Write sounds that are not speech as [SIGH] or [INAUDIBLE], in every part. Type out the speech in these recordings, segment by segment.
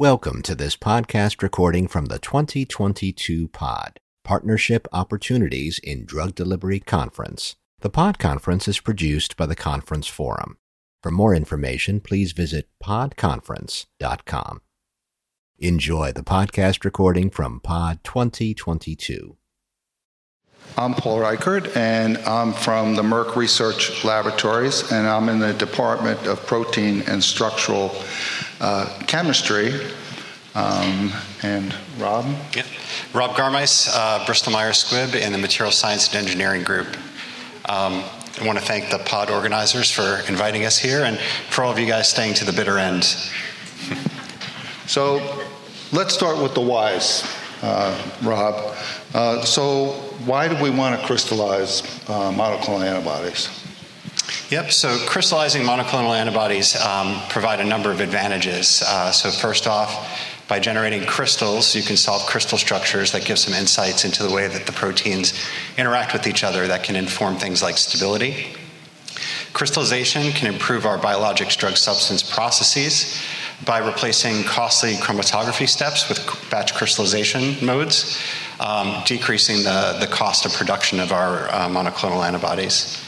Welcome to this podcast recording from the 2022 PODD Partnership Opportunities in Drug Delivery Conference. The PODD conference is produced by the Conference Forum. For more information, please visit poddconference.com. Enjoy the podcast recording from PODD 2022. I'm Paul Reichert, and I'm from the Merck Research Laboratories, and I'm in the Department of Protein and Structural uh, Chemistry. Um, and Rob? Yeah. Rob Garmise, uh, Bristol Myers Squibb in the Material Science and Engineering Group. Um, I want to thank the PODD organizers for inviting us here and for all of you guys staying to the bitter end. [LAUGHS] so let's start with the whys, uh, Rob. Uh, so, why do we want to crystallize uh, monoclonal antibodies? Yep, so crystallizing monoclonal antibodies um, provide a number of advantages. Uh, so, first off, by generating crystals, you can solve crystal structures that give some insights into the way that the proteins interact with each other that can inform things like stability. Crystallization can improve our biologics drug substance processes by replacing costly chromatography steps with batch crystallization modes, um, decreasing the, the cost of production of our uh, monoclonal antibodies.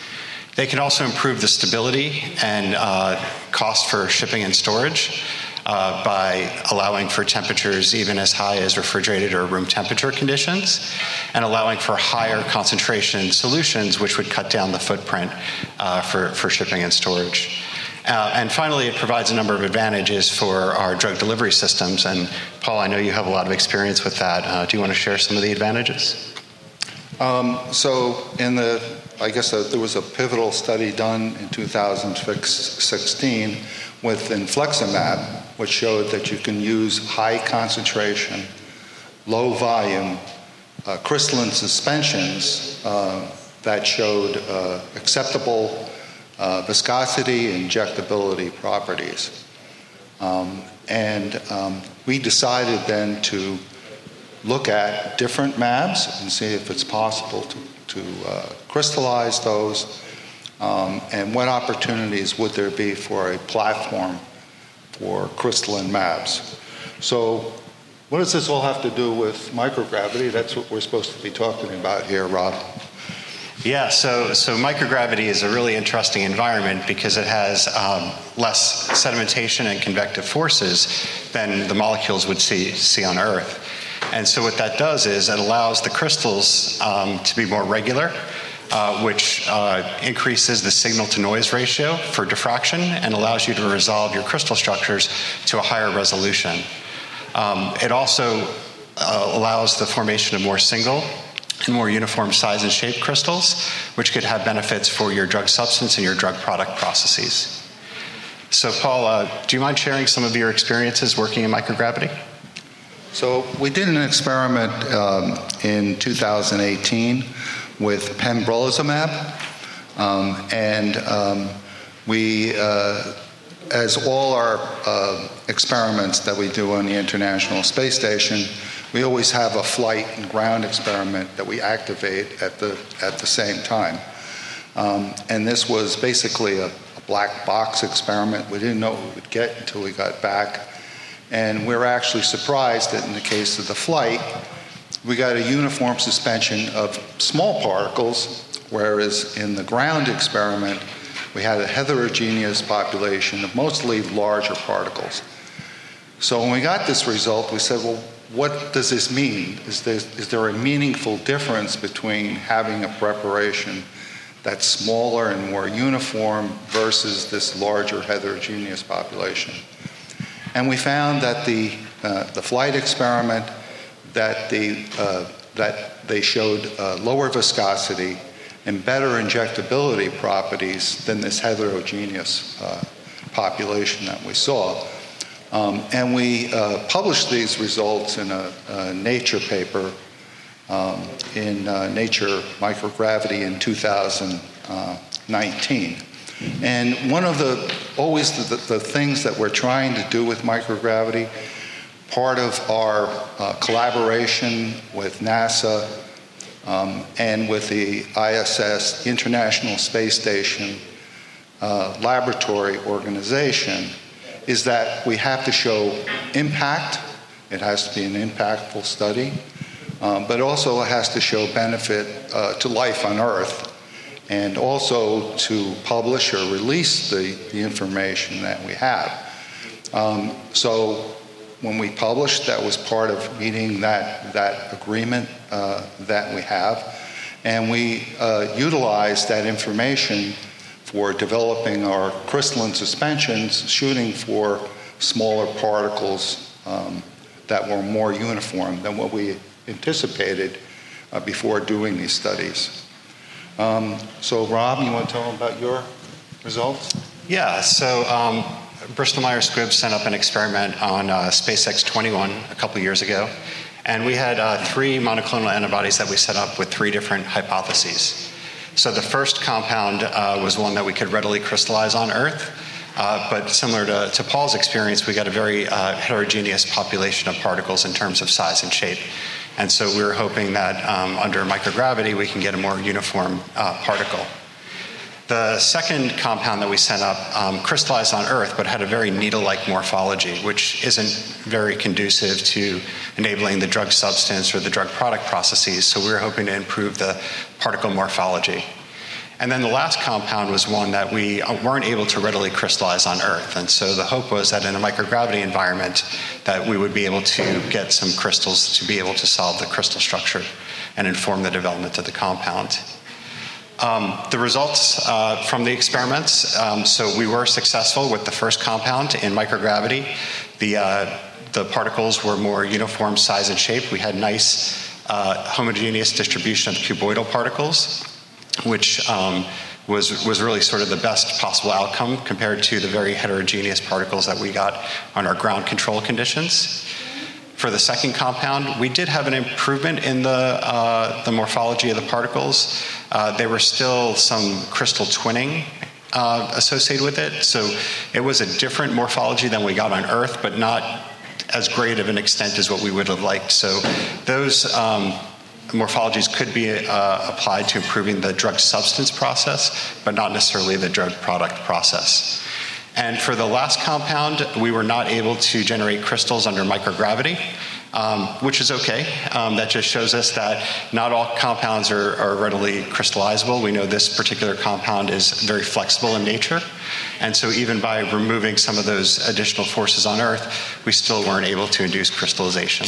They can also improve the stability and uh, cost for shipping and storage uh, by allowing for temperatures even as high as refrigerated or room temperature conditions, and allowing for higher concentration solutions, which would cut down the footprint uh, for, for shipping and storage. Uh, and finally, it provides a number of advantages for our drug delivery systems. And Paul, I know you have a lot of experience with that. Uh, do you want to share some of the advantages? Um, so, in the, I guess uh, there was a pivotal study done in 2016 with infliximab, which showed that you can use high concentration, low volume uh, crystalline suspensions uh, that showed uh, acceptable uh, viscosity injectability properties. Um, and um, we decided then to look at different MABs and see if it's possible to, to uh, crystallize those um, and what opportunities would there be for a platform for crystalline MABs? So, what does this all have to do with microgravity? That's what we're supposed to be talking about here, Rob. Yeah, so, so microgravity is a really interesting environment because it has um, less sedimentation and convective forces than the molecules would see, see on Earth. And so, what that does is it allows the crystals um, to be more regular uh, which uh, increases the signal to noise ratio for diffraction and allows you to resolve your crystal structures to a higher resolution. Um, it also uh, allows the formation of more single and more uniform size and shape crystals, which could have benefits for your drug substance and your drug product processes. So, Paul, uh, do you mind sharing some of your experiences working in microgravity? So, we did an experiment um, in 2018 with pembrolizumab. Um, and um, we, uh, as all our uh, experiments that we do on the International Space Station, we always have a flight and ground experiment that we activate at the, at the same time. Um, and this was basically a, a, black box experiment. We didn't know what we would get until we got back. And we we're actually surprised that in the case of the flight, we got a uniform suspension of small particles, whereas in the ground experiment, we had a heterogeneous population of mostly larger particles. So when we got this result, we said, well, what does this mean? Is there, is there a meaningful difference between having a preparation that's smaller and more uniform versus this larger heterogeneous population? And we found that the, uh, the flight experiment that they, uh, that they showed uh, lower viscosity and better injectability properties than this heterogeneous uh, population that we saw. Um, and we uh, published these results in a, a Nature paper um, in uh, Nature Microgravity in 2019. And one of the always the, the, things that we're trying to do with microgravity part of our uh, collaboration with NASA um, and with the ISS, International Space Station uh, Laboratory Organization, is that we have to show impact. It has to be an impactful study, um, but also it has to show benefit uh, to life on Earth and also to publish or release the, the information that we have. Um, so when we published, that was part of meeting that, that agreement uh, that we have. And we uh, utilized that information for developing our crystalline suspensions, shooting for smaller particles um, that were more uniform than what we anticipated uh, before doing these studies. Um, so, Rob, you want to tell them about your results? Yeah, so um, Bristol Myers Squibb sent up an experiment on uh, SpaceX 21 a couple years ago. And we had uh, three monoclonal antibodies that we set up with three different hypotheses. So the first compound uh, was one that we could readily crystallize on Earth. Uh, but similar to, to, Paul's experience, we got a very uh, heterogeneous population of particles in terms of size and shape. And so we were hoping that um, under microgravity, we can get a more uniform uh, particle. The second compound that we sent up um, crystallized on Earth, but had a very needle-like morphology, which isn't very conducive to enabling the drug substance or the drug product processes. So we were hoping to improve the particle morphology. And then the last compound was one that we uh, weren't able to readily crystallize on Earth. And so the hope was that in a microgravity environment that we would be able to get some crystals to be able to solve the crystal structure and inform the development of the compound. Um, the results uh, from the experiments um, so we were successful with the first compound in microgravity. The, uh, the particles were more uniform size and shape. We had nice uh, homogeneous distribution of cuboidal particles, which um, was, was really sort of the best possible outcome compared to the very heterogeneous particles that we got on our ground control conditions. For the second compound, we did have an improvement in the, uh, the morphology of the particles. Uh, there were still some crystal twinning uh, associated with it, so it was a different morphology than we got on Earth, but not as great of an extent as what we would have liked. So those um, morphologies could be uh, applied to improving the drug substance process, but not necessarily the drug product process. And for the last compound, we were not able to generate crystals under microgravity, um, which is okay. Um, that just shows us that not all compounds are, are, readily crystallizable. We know this particular compound is very flexible in nature. And so, even by removing some of those additional forces on Earth, we still weren't able to induce crystallization.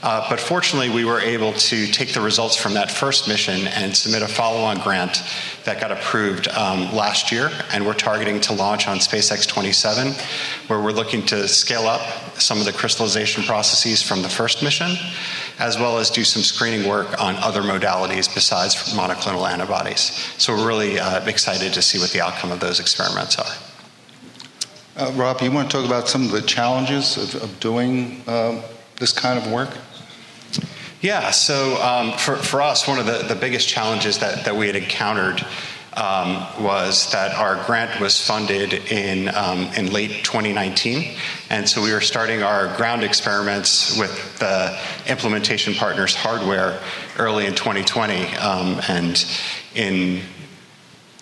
Uh, but fortunately, we were able to take the results from that first mission and submit a follow on grant that got approved um, last year. And we're targeting to launch on SpaceX 27, where we're looking to scale up some of the crystallization processes from the first mission, as well as do some screening work on other modalities besides monoclonal antibodies. So we're really uh, excited to see what the outcome of those experiments are. Uh, Rob, you want to talk about some of the challenges of, of doing um, this kind of work? Yeah, so um, for, for us, one of the, the biggest challenges that, that we had encountered um, was that our grant was funded in, um, in late 2019. And so we were starting our ground experiments with the implementation partners hardware early in 2020. Um, and in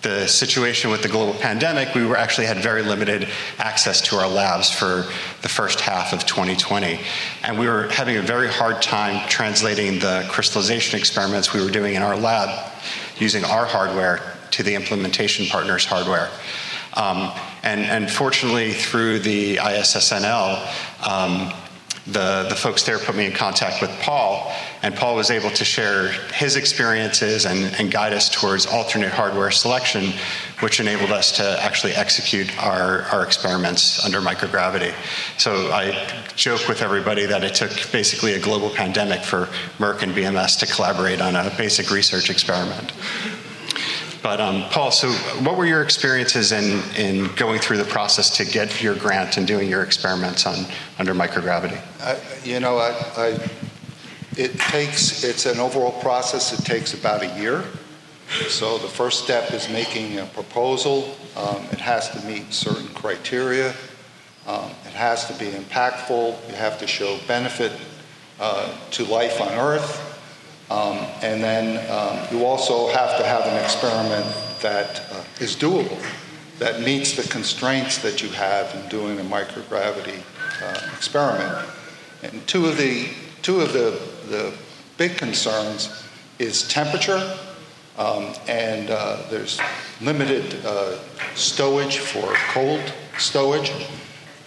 the situation with the global pandemic, we were actually had very limited access to our labs for the first half of 2020. And we were having a very hard time translating the crystallization experiments we were doing in our lab using our hardware to the implementation partner's hardware. Um, and, and, fortunately, through the ISSNL, um, the, the folks there put me in contact with Paul, and Paul was able to share his experiences and, and guide us towards alternate hardware selection, which enabled us to actually execute our, our experiments under microgravity. So I joke with everybody that it took basically a global pandemic for Merck and BMS to collaborate on a basic research experiment. But um, Paul, so what were your experiences in, in going through the process to get your grant and doing your experiments on under microgravity? I, you know, I, I, it takes it's an overall process. It takes about a year. So the first step is making a proposal. Um, it has to meet certain criteria. Um, it has to be impactful. You have to show benefit uh, to life on Earth. Um, and then um, you also have to have an experiment that uh, is doable. that meets the constraints that you have in doing a microgravity uh, experiment. And two of the two of the, the big concerns is temperature, um, and uh, there's limited uh, stowage for cold stowage,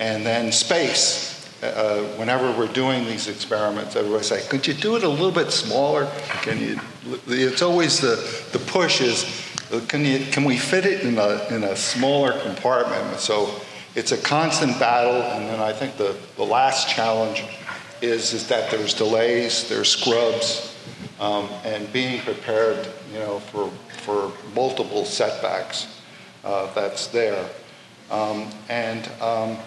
and then space. Uh, whenever we're doing these experiments, everybody say, "Could you do it a little bit smaller?" Can you? It's always the the push is, can you? Can we fit it in a in a smaller compartment? So it's a constant battle, and then I think the the last challenge is is that there's delays, there's scrubs, um, and being prepared, you know, for for multiple setbacks uh, that's there. Um, and um,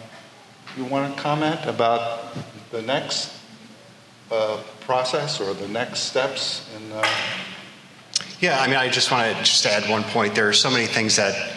you want to comment about the next uh, process or the next steps in? Uh... Yeah, I mean, I just want to just add one point. There are so many things that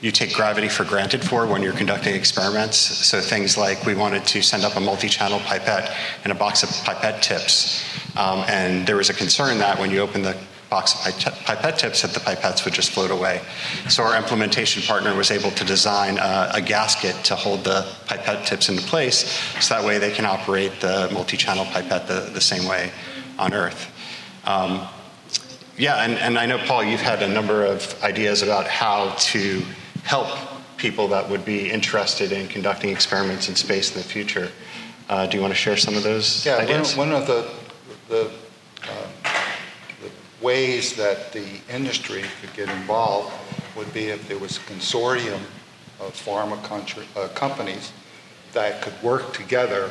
you take gravity for granted for when you're conducting experiments. So things like we wanted to send up a multi-channel pipette and a box of pipette tips, um, and there was a concern that when you open the box of pipette tips that the pipettes would just float away. So our implementation partner was able to design a, a gasket to hold the pipette tips into place so that way they can operate the multi-channel pipette the, the same way on Earth. Um, yeah, and, and I know, Paul, you've had a number of ideas about how to help people that would be interested in conducting experiments in space in the future. Uh, do you want to share some of those yeah, ideas? one, one of the, the ways that the industry could get involved would be if there was a consortium of pharma country, uh, companies that could work together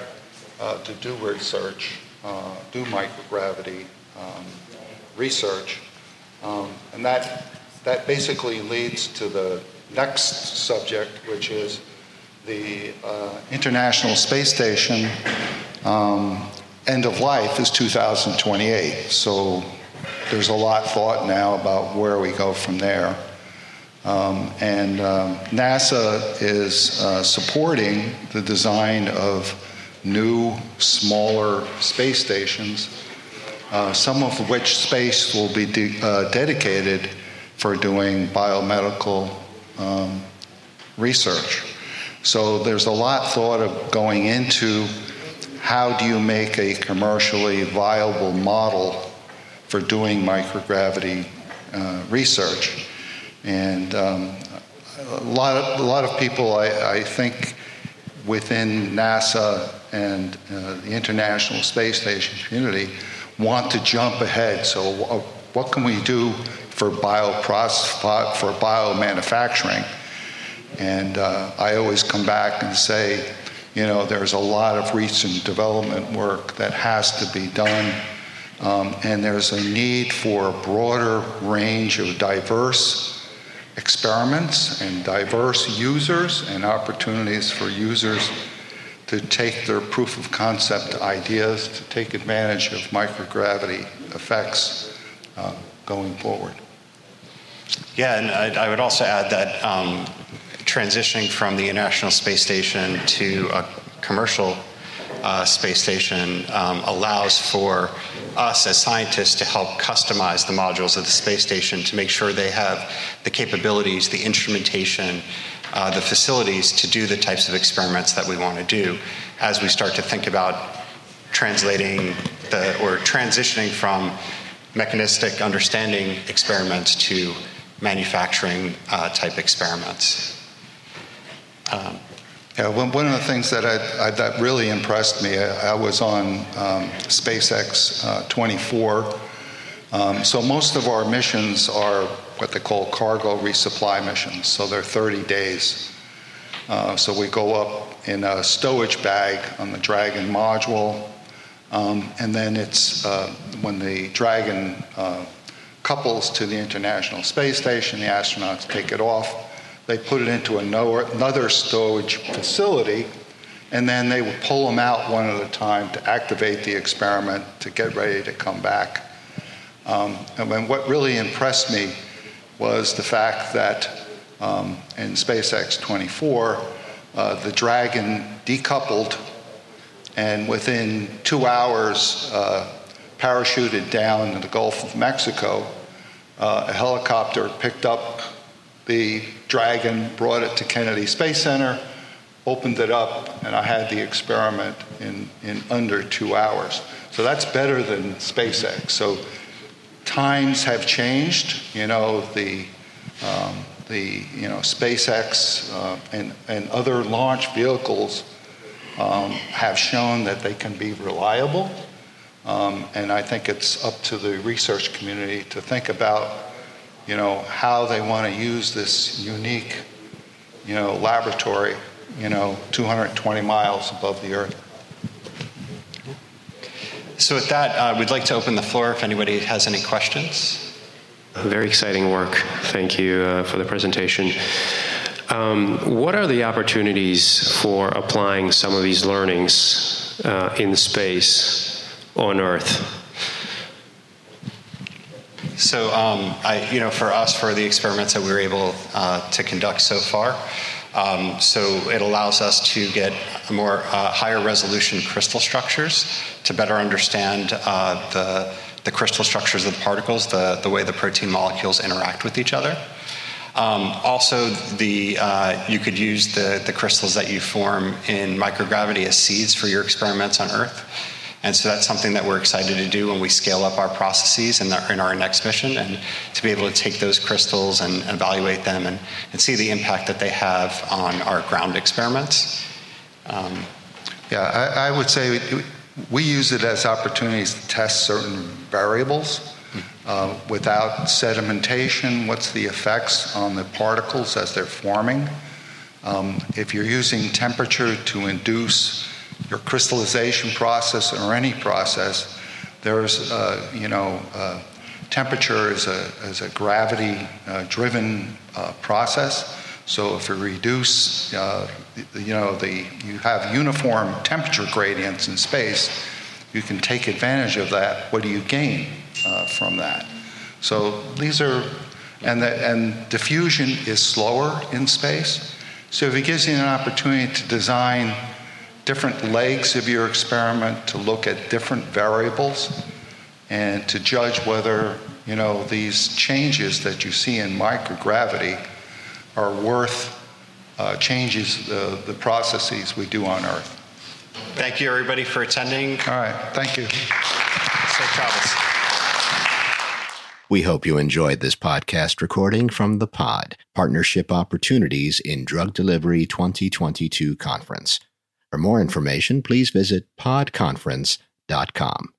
uh, to do research, uh, do microgravity um, research. Um, and that, that basically leads to the next subject, which is the uh, International Space Station um, end of life is 2028. So there's a lot thought now about where we go from there. Um, and um, NASA is uh, supporting the design of new, smaller space stations, uh, some of which space will be de- uh, dedicated for doing biomedical um, research. So there's a lot thought of going into how do you make a commercially viable model for doing microgravity uh, research. And um, a, lot of, a lot of people, I, I think, within NASA and uh, the International Space Station community want to jump ahead. So, uh, what can we do for bioprocess, for biomanufacturing? And uh, I always come back and say, you know, there's a lot of recent development work that has to be done um, and there's a need for a broader range of diverse experiments and diverse users and opportunities for users to take their proof of concept ideas to take advantage of microgravity effects uh, going forward. Yeah, and I, I would also add that um, transitioning from the International Space Station to a commercial uh, space station um, allows for us as scientists to help customize the modules of the space station to make sure they have the capabilities, the instrumentation, uh, the facilities to do the types of experiments that we want to do as we start to think about translating the or transitioning from mechanistic understanding experiments to manufacturing uh, type experiments. Um, yeah, one of the things that, I, I, that really impressed me, I, I was on um, SpaceX uh, 24. Um, so most of our missions are what they call cargo resupply missions. So they're 30 days. Uh, so we go up in a stowage bag on the Dragon module, um, and then it's uh, when the Dragon uh, couples to the International Space Station, the astronauts take it off they put it into another storage facility, and then they would pull them out one at a time to activate the experiment to get ready to come back. Um, and what really impressed me was the fact that um, in SpaceX 24, uh, the Dragon decoupled and within two hours uh, parachuted down in the Gulf of Mexico. Uh, a helicopter picked up the Dragon, brought it to Kennedy Space Center, opened it up, and I had the experiment in, in under two hours. So that's better than SpaceX. So times have changed. You know, the, um, the you know, SpaceX uh, and, and other launch vehicles um, have shown that they can be reliable. Um, and I think it's up to the research community to think about, you know, how they want to use this unique, you know, laboratory, you know, 220 miles above the Earth. So with that, uh, we'd like to open the floor if anybody has any questions. Very exciting work. Thank you uh, for the presentation. Um, what are the opportunities for applying some of these learnings uh, in space on Earth? So, um, I, you know, for us, for the experiments that we were able uh, to conduct so far, um, so it allows us to get more uh, higher resolution crystal structures to better understand uh, the, the crystal structures of the particles, the, the way the protein molecules interact with each other. Um, also, the, uh, you could use the, the crystals that you form in microgravity as seeds for your experiments on Earth. And so that's something that we're excited to do when we scale up our processes in, in our next mission and to be able to take those crystals and, evaluate them and, and, see the impact that they have on our ground experiments. Um, yeah, I, I, would say we use it as opportunities to test certain variables. Uh, without sedimentation, what's the effects on the particles as they're forming? Um, if you're using temperature to induce your crystallization process or any process, there's, uh, you know, uh, temperature is a, is a gravity uh, driven uh, process. So if you reduce, you know, the, you have uniform temperature gradients in space, you can take advantage of that. What do you gain from that? So these are, and, the, and diffusion is slower in space. So if it gives you an opportunity to design different legs of your experiment to look at different variables and to judge whether you know these changes that you see in microgravity are worth uh, changes the, the processes we do on Earth. Thank you, everybody, for attending. All right, thank you. Safe travels. We hope you enjoyed this podcast recording from the PODD Partnership Opportunities in Drug Delivery 2022 conference. For more information, please visit poddconference.com.